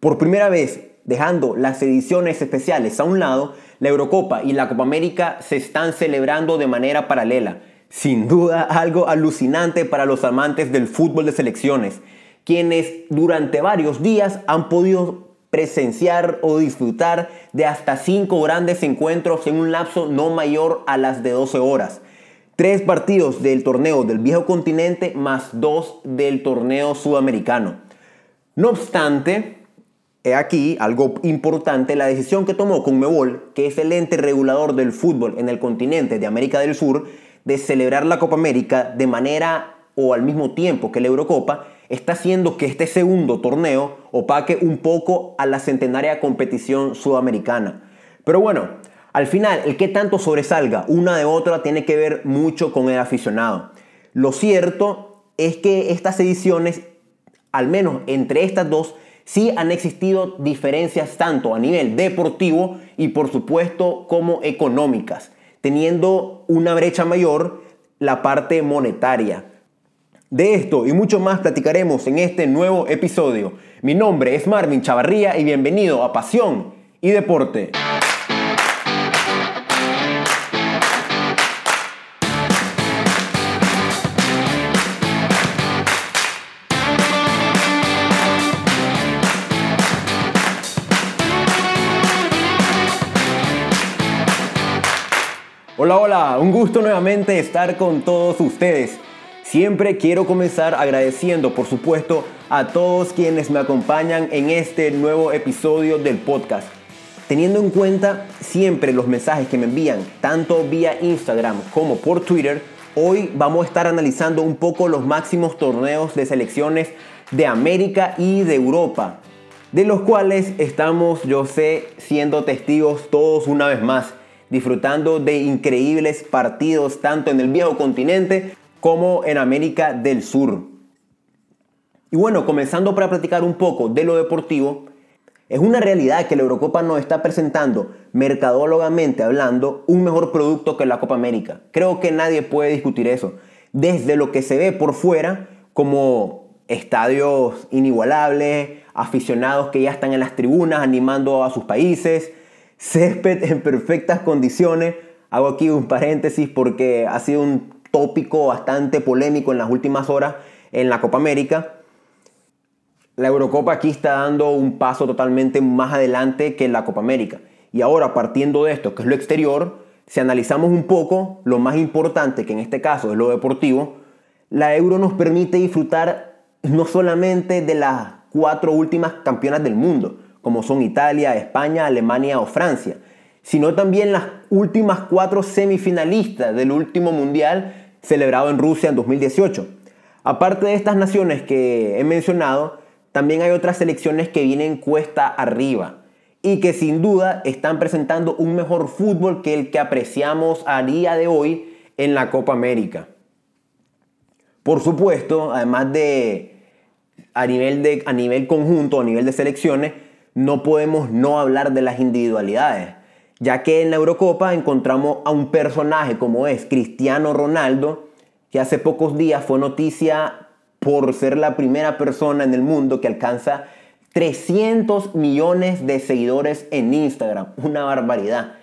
Por primera vez, dejando las ediciones especiales a un lado, la Eurocopa y la Copa América se están celebrando de manera paralela. Sin duda algo alucinante para los amantes del fútbol de selecciones, quienes durante varios días han podido presenciar o disfrutar de hasta cinco grandes encuentros en un lapso no mayor a las de 12 horas. Tres partidos del torneo del viejo continente más dos del torneo sudamericano. No obstante, he aquí algo importante, la decisión que tomó Conmebol, que es el ente regulador del fútbol en el continente de América del Sur, de celebrar la Copa América de manera o al mismo tiempo que la Eurocopa, está haciendo que este segundo torneo opaque un poco a la centenaria competición sudamericana. Pero bueno, al final, el que tanto sobresalga una de otra tiene que ver mucho con el aficionado. Lo cierto es que estas ediciones, al menos entre estas dos, sí han existido diferencias tanto a nivel deportivo y por supuesto como económicas, teniendo una brecha mayor la parte monetaria. De esto y mucho más platicaremos en este nuevo episodio. Mi nombre es Marvin Chavarría y bienvenido a Pasión y Deporte. Hola, hola, un gusto nuevamente estar con todos ustedes. Siempre quiero comenzar agradeciendo, por supuesto, a todos quienes me acompañan en este nuevo episodio del podcast. Teniendo en cuenta siempre los mensajes que me envían, tanto vía Instagram como por Twitter, hoy vamos a estar analizando un poco los máximos torneos de selecciones de América y de Europa, de los cuales estamos, yo sé, siendo testigos todos una vez más, disfrutando de increíbles partidos tanto en el viejo continente como en América del Sur. Y bueno, comenzando para platicar un poco de lo deportivo, es una realidad que la Eurocopa nos está presentando, mercadólogamente hablando, un mejor producto que la Copa América. Creo que nadie puede discutir eso. Desde lo que se ve por fuera, como estadios inigualables, aficionados que ya están en las tribunas animando a sus países, césped en perfectas condiciones. Hago aquí un paréntesis porque ha sido un tópico bastante polémico en las últimas horas en la Copa América. La Eurocopa aquí está dando un paso totalmente más adelante que la Copa América. Y ahora, partiendo de esto, que es lo exterior, si analizamos un poco lo más importante, que en este caso es lo deportivo, la Euro nos permite disfrutar no solamente de las cuatro últimas campeonas del mundo, como son Italia, España, Alemania o Francia, sino también las últimas cuatro semifinalistas del último mundial celebrado en Rusia en 2018. Aparte de estas naciones que he mencionado, también hay otras selecciones que vienen cuesta arriba y que sin duda están presentando un mejor fútbol que el que apreciamos a día de hoy en la Copa América. Por supuesto, además de a nivel, de, a nivel conjunto, a nivel de selecciones, no podemos no hablar de las individualidades ya que en la Eurocopa encontramos a un personaje como es Cristiano Ronaldo, que hace pocos días fue noticia por ser la primera persona en el mundo que alcanza 300 millones de seguidores en Instagram, una barbaridad.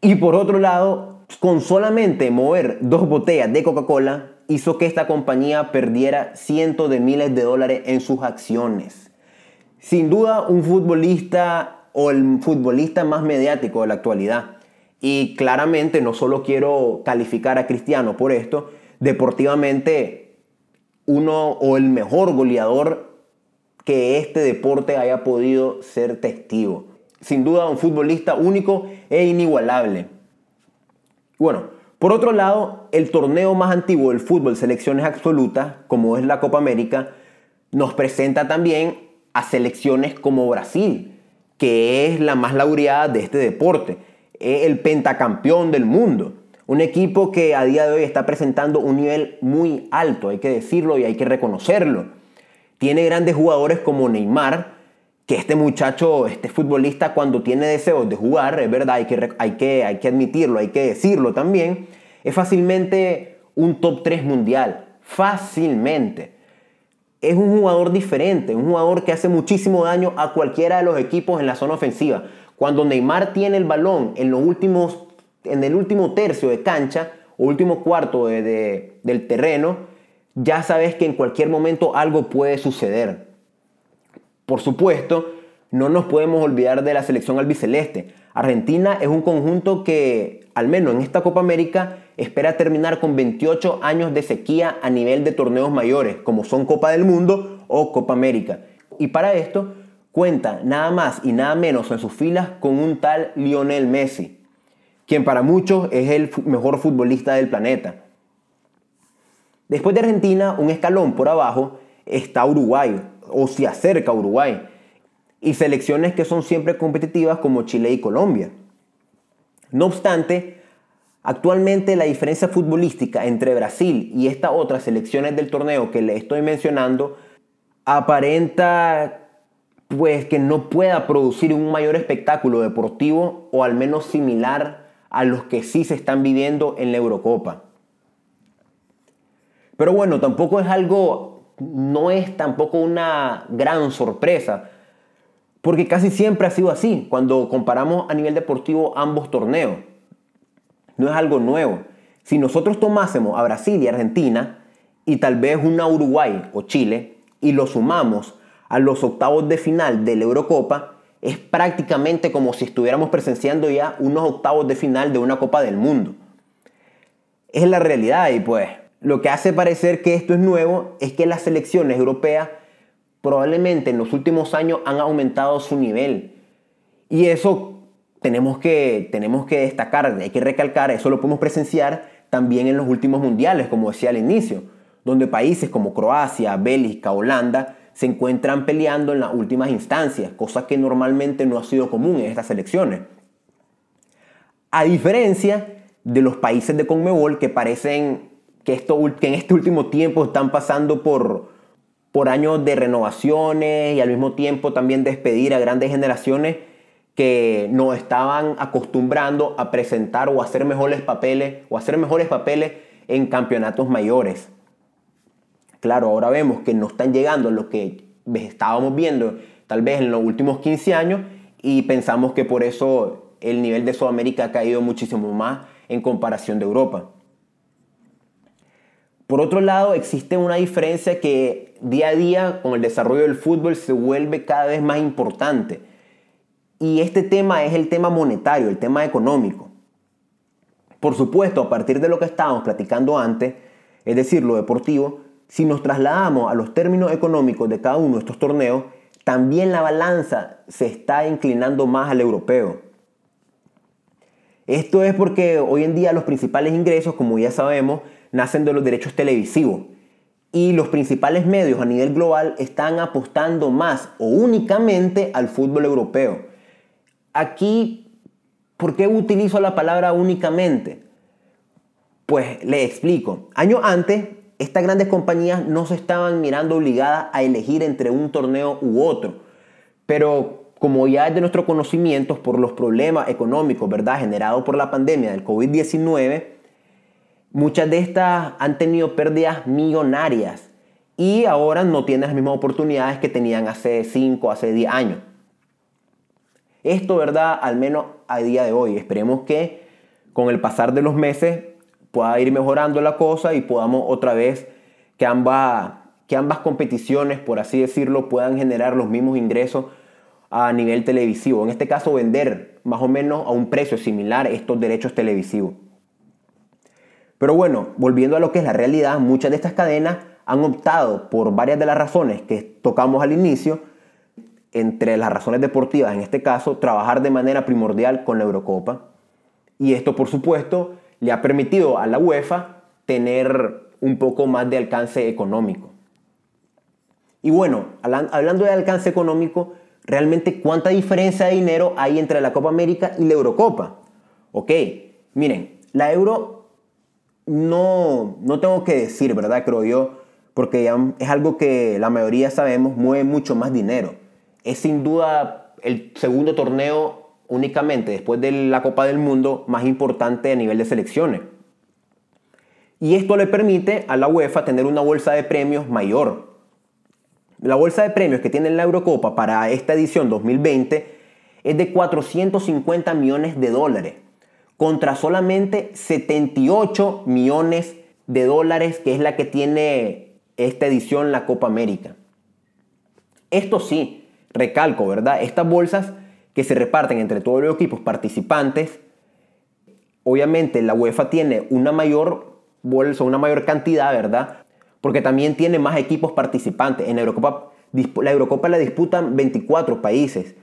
Y por otro lado, con solamente mover dos botellas de Coca-Cola, hizo que esta compañía perdiera cientos de miles de dólares en sus acciones. Sin duda, un futbolista o el futbolista más mediático de la actualidad. Y claramente no solo quiero calificar a Cristiano por esto, deportivamente uno o el mejor goleador que este deporte haya podido ser testigo. Sin duda un futbolista único e inigualable. Bueno, por otro lado, el torneo más antiguo del fútbol selecciones absolutas, como es la Copa América, nos presenta también a selecciones como Brasil, que es la más laureada de este deporte, el pentacampeón del mundo. Un equipo que a día de hoy está presentando un nivel muy alto, hay que decirlo y hay que reconocerlo. Tiene grandes jugadores como Neymar, que este muchacho, este futbolista, cuando tiene deseos de jugar, es verdad, hay que, hay que, hay que admitirlo, hay que decirlo también, es fácilmente un top 3 mundial. Fácilmente. Es un jugador diferente, un jugador que hace muchísimo daño a cualquiera de los equipos en la zona ofensiva. Cuando Neymar tiene el balón en, los últimos, en el último tercio de cancha o último cuarto del terreno, ya sabes que en cualquier momento algo puede suceder. Por supuesto, no nos podemos olvidar de la selección albiceleste. Argentina es un conjunto que, al menos en esta Copa América, espera terminar con 28 años de sequía a nivel de torneos mayores, como son Copa del Mundo o Copa América. Y para esto cuenta nada más y nada menos en sus filas con un tal Lionel Messi, quien para muchos es el mejor futbolista del planeta. Después de Argentina, un escalón por abajo, está Uruguay, o se acerca Uruguay, y selecciones que son siempre competitivas como Chile y Colombia. No obstante, actualmente la diferencia futbolística entre Brasil y estas otras selecciones del torneo que le estoy mencionando aparenta pues que no pueda producir un mayor espectáculo deportivo o al menos similar a los que sí se están viviendo en la Eurocopa. Pero bueno, tampoco es algo, no es tampoco una gran sorpresa, porque casi siempre ha sido así cuando comparamos a nivel deportivo ambos torneos. No es algo nuevo. Si nosotros tomásemos a Brasil y Argentina y tal vez una Uruguay o Chile y lo sumamos a los octavos de final de la Eurocopa, es prácticamente como si estuviéramos presenciando ya unos octavos de final de una Copa del Mundo. Es la realidad y pues lo que hace parecer que esto es nuevo es que las selecciones europeas probablemente en los últimos años han aumentado su nivel. Y eso tenemos que, tenemos que destacar, hay que recalcar, eso lo podemos presenciar también en los últimos mundiales, como decía al inicio, donde países como Croacia, Bélgica, Holanda se encuentran peleando en las últimas instancias, cosa que normalmente no ha sido común en estas selecciones. A diferencia de los países de Conmebol que parecen que, esto, que en este último tiempo están pasando por, por años de renovaciones y al mismo tiempo también despedir a grandes generaciones que no estaban acostumbrando a presentar o hacer mejores papeles o hacer mejores papeles en campeonatos mayores. Claro, ahora vemos que no están llegando lo que estábamos viendo tal vez en los últimos 15 años y pensamos que por eso el nivel de Sudamérica ha caído muchísimo más en comparación de Europa. Por otro lado, existe una diferencia que día a día con el desarrollo del fútbol se vuelve cada vez más importante. Y este tema es el tema monetario, el tema económico. Por supuesto, a partir de lo que estábamos platicando antes, es decir, lo deportivo, si nos trasladamos a los términos económicos de cada uno de estos torneos, también la balanza se está inclinando más al europeo. Esto es porque hoy en día los principales ingresos, como ya sabemos, nacen de los derechos televisivos. Y los principales medios a nivel global están apostando más o únicamente al fútbol europeo. Aquí, ¿por qué utilizo la palabra únicamente? Pues le explico. Años antes, estas grandes compañías no se estaban mirando obligadas a elegir entre un torneo u otro. Pero como ya es de nuestro conocimiento por los problemas económicos, ¿verdad?, generados por la pandemia del COVID-19, Muchas de estas han tenido pérdidas millonarias y ahora no tienen las mismas oportunidades que tenían hace 5, hace 10 años. Esto, ¿verdad? Al menos a día de hoy. Esperemos que con el pasar de los meses pueda ir mejorando la cosa y podamos otra vez que ambas, que ambas competiciones, por así decirlo, puedan generar los mismos ingresos a nivel televisivo. En este caso, vender más o menos a un precio similar estos derechos televisivos. Pero bueno, volviendo a lo que es la realidad, muchas de estas cadenas han optado por varias de las razones que tocamos al inicio, entre las razones deportivas, en este caso, trabajar de manera primordial con la Eurocopa. Y esto, por supuesto, le ha permitido a la UEFA tener un poco más de alcance económico. Y bueno, hablando de alcance económico, realmente cuánta diferencia de dinero hay entre la Copa América y la Eurocopa. Ok, miren, la Euro no, no tengo que decir, ¿verdad? Creo yo, porque es algo que la mayoría sabemos, mueve mucho más dinero. Es sin duda el segundo torneo únicamente después de la Copa del Mundo más importante a nivel de selecciones. Y esto le permite a la UEFA tener una bolsa de premios mayor. La bolsa de premios que tiene la Eurocopa para esta edición 2020 es de 450 millones de dólares, contra solamente 78 millones de dólares que es la que tiene esta edición la Copa América. Esto sí, recalco, ¿verdad? Estas bolsas que se reparten entre todos los equipos participantes, obviamente la UEFA tiene una mayor bolsa, una mayor cantidad, ¿verdad? Porque también tiene más equipos participantes. En la Eurocopa, la Eurocopa la disputan 24 países,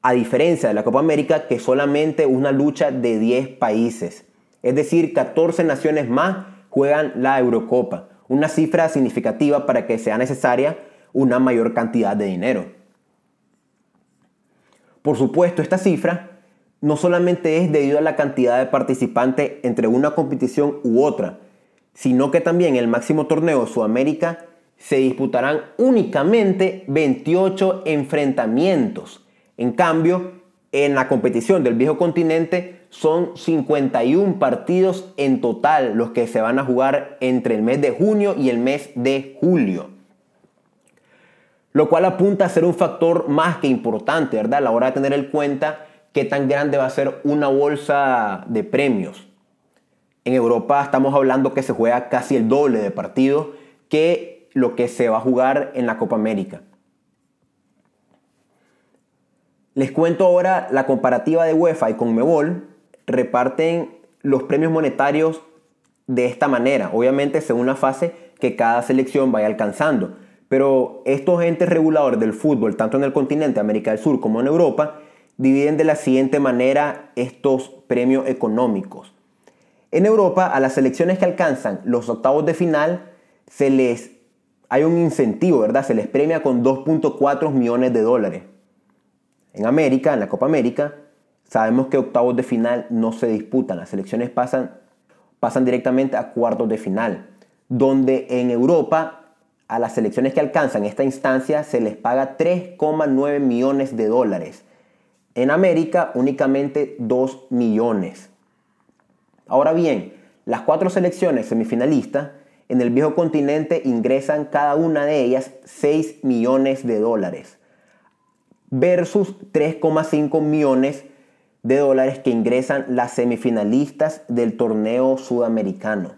a diferencia de la Copa América, que solamente una lucha de 10 países. Es decir, 14 naciones más juegan la Eurocopa. Una cifra significativa para que sea necesaria una mayor cantidad de dinero. Por supuesto, esta cifra no solamente es debido a la cantidad de participantes entre una competición u otra, sino que también el máximo torneo de Sudamérica se disputarán únicamente 28 enfrentamientos. En cambio, en la competición del viejo continente son 51 partidos en total los que se van a jugar entre el mes de junio y el mes de julio. Lo cual apunta a ser un factor más que importante, ¿verdad? A la hora de tener en cuenta qué tan grande va a ser una bolsa de premios. En Europa estamos hablando que se juega casi el doble de partidos que lo que se va a jugar en la Copa América. Les cuento ahora la comparativa de UEFA y Conmebol. Reparten los premios monetarios de esta manera, obviamente según la fase que cada selección vaya alcanzando. Pero estos entes reguladores del fútbol, tanto en el continente América del Sur como en Europa, dividen de la siguiente manera estos premios económicos. En Europa, a las selecciones que alcanzan los octavos de final, se les hay un incentivo, ¿verdad? Se les premia con 2.4 millones de dólares. En América, en la Copa América, sabemos que octavos de final no se disputan. Las selecciones pasan, pasan directamente a cuartos de final. Donde en Europa, a las selecciones que alcanzan esta instancia se les paga 3,9 millones de dólares. En América únicamente 2 millones. Ahora bien, las cuatro selecciones semifinalistas en el viejo continente ingresan cada una de ellas 6 millones de dólares versus 3,5 millones de dólares que ingresan las semifinalistas del torneo sudamericano.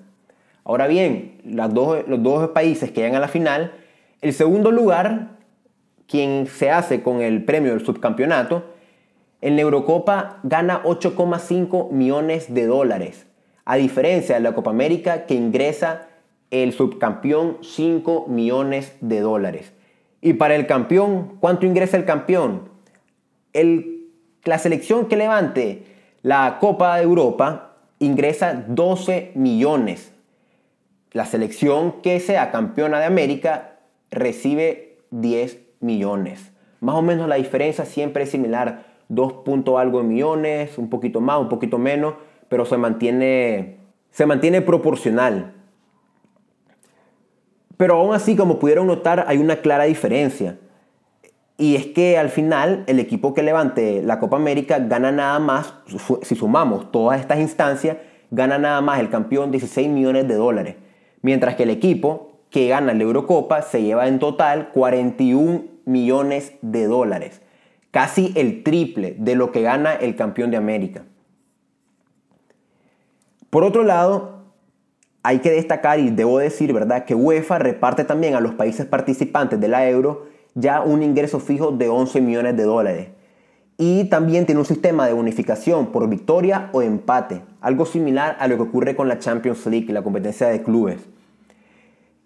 Ahora bien, los dos países que llegan a la final, el segundo lugar, quien se hace con el premio del subcampeonato, en la Eurocopa gana 8,5 millones de dólares, a diferencia de la Copa América que ingresa el subcampeón 5 millones de dólares. Y para el campeón, ¿cuánto ingresa el campeón? la selección que levante la Copa de Europa ingresa 12 millones. La selección que sea campeona de América recibe 10 millones. Más o menos la diferencia siempre es similar. 2 punto algo millones, un poquito más, un poquito menos, pero se mantiene, se mantiene proporcional. Pero aún así, como pudieron notar, hay una clara diferencia. Y es que al final el equipo que levante la Copa América gana nada más, si sumamos todas estas instancias, gana nada más el campeón 16 millones de dólares. Mientras que el equipo que gana la Eurocopa se lleva en total 41 millones de dólares casi el triple de lo que gana el campeón de América. Por otro lado, hay que destacar y debo decir, ¿verdad?, que UEFA reparte también a los países participantes de la euro ya un ingreso fijo de 11 millones de dólares. Y también tiene un sistema de bonificación por victoria o empate, algo similar a lo que ocurre con la Champions League, la competencia de clubes.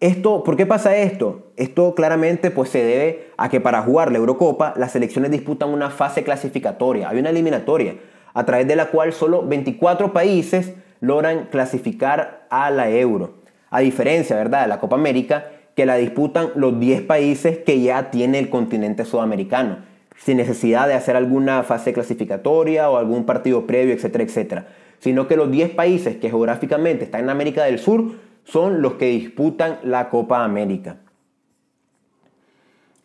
Esto, ¿Por qué pasa esto? Esto claramente pues, se debe a que para jugar la Eurocopa las selecciones disputan una fase clasificatoria, hay una eliminatoria, a través de la cual solo 24 países logran clasificar a la Euro. A diferencia ¿verdad? de la Copa América, que la disputan los 10 países que ya tiene el continente sudamericano, sin necesidad de hacer alguna fase clasificatoria o algún partido previo, etcétera, etcétera. Sino que los 10 países que geográficamente están en América del Sur son los que disputan la Copa América.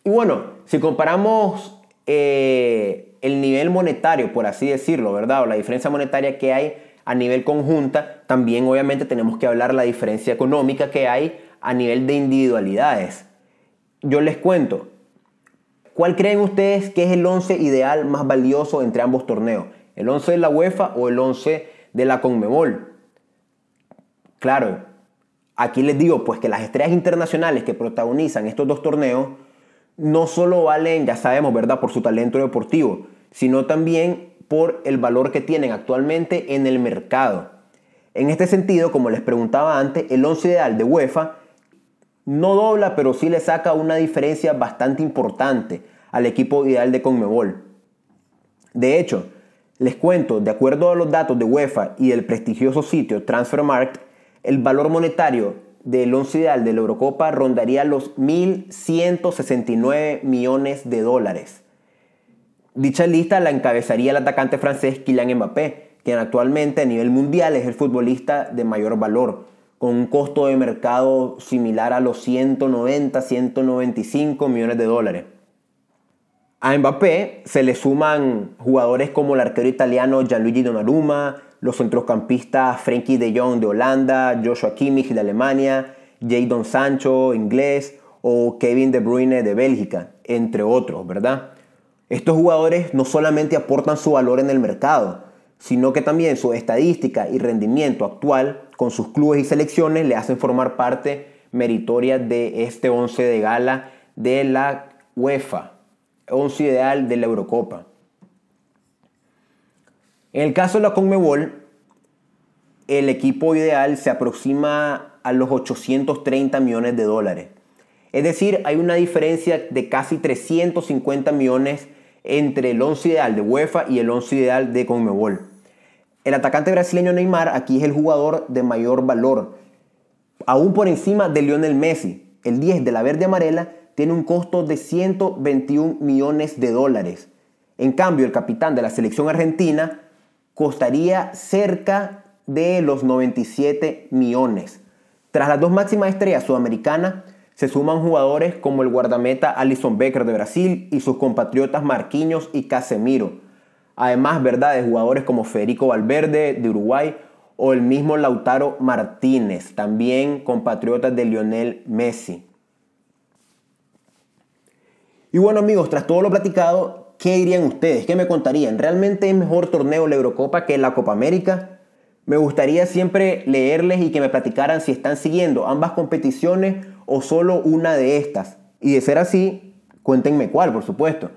Y bueno, si comparamos eh, el nivel monetario, por así decirlo, ¿verdad? O la diferencia monetaria que hay a nivel conjunta, también obviamente tenemos que hablar la diferencia económica que hay a nivel de individualidades. yo les cuento. ¿Cuál creen ustedes que es el 11 ideal más valioso entre ambos torneos? ¿El 11 de la UEFA o el 11 de la Conmebol? Claro, aquí les digo pues que las estrellas internacionales que protagonizan estos dos torneos no solo valen, ya sabemos, ¿verdad?, por su talento deportivo, sino también por el valor que tienen actualmente en el mercado. En este sentido, como les preguntaba antes, el 11 ideal de UEFA no dobla, pero sí le saca una diferencia bastante importante al equipo ideal de Conmebol. De hecho, les cuento, de acuerdo a los datos de UEFA y del prestigioso sitio Transfermarkt, el valor monetario del once ideal de la Eurocopa rondaría los 1.169 millones de dólares. Dicha lista la encabezaría el atacante francés Kylian Mbappé, quien actualmente a nivel mundial es el futbolista de mayor valor, con un costo de mercado similar a los 190-195 millones de dólares. A Mbappé se le suman jugadores como el arquero italiano Gianluigi Donnarumma, los centrocampistas Frenkie de Jong de Holanda, Joshua Kimmich de Alemania, Jadon Sancho inglés o Kevin De Bruyne de Bélgica, entre otros, ¿verdad? Estos jugadores no solamente aportan su valor en el mercado, sino que también su estadística y rendimiento actual con sus clubes y selecciones le hacen formar parte meritoria de este 11 de gala de la UEFA, 11 ideal de la Eurocopa. En el caso de la Conmebol, el equipo ideal se aproxima a los 830 millones de dólares. Es decir, hay una diferencia de casi 350 millones entre el 11 ideal de UEFA y el 11 ideal de Conmebol. El atacante brasileño Neymar aquí es el jugador de mayor valor, aún por encima de Lionel Messi. El 10 de la verde amarela tiene un costo de 121 millones de dólares. En cambio, el capitán de la selección argentina costaría cerca de los 97 millones. Tras las dos máximas estrellas sudamericanas, se suman jugadores como el guardameta Alison Becker de Brasil y sus compatriotas Marquinhos y Casemiro. Además, ¿verdad?, de jugadores como Federico Valverde de Uruguay o el mismo Lautaro Martínez, también compatriotas de Lionel Messi. Y bueno amigos, tras todo lo platicado, ¿Qué dirían ustedes? ¿Qué me contarían? ¿Realmente es mejor torneo la Eurocopa que la Copa América? Me gustaría siempre leerles y que me platicaran si están siguiendo ambas competiciones o solo una de estas. Y de ser así, cuéntenme cuál, por supuesto.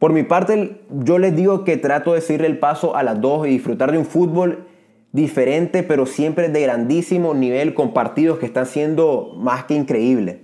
Por mi parte, yo les digo que trato de seguir el paso a las dos y disfrutar de un fútbol diferente, pero siempre de grandísimo nivel, con partidos que están siendo más que increíbles.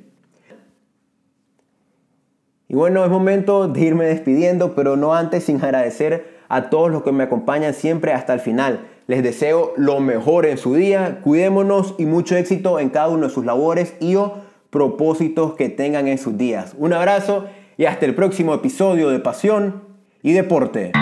Y bueno, es momento de irme despidiendo, pero no antes sin agradecer a todos los que me acompañan siempre hasta el final. Les deseo lo mejor en su día, cuidémonos y mucho éxito en cada uno de sus labores y o propósitos que tengan en sus días. Un abrazo y hasta el próximo episodio de Pasión y Deporte.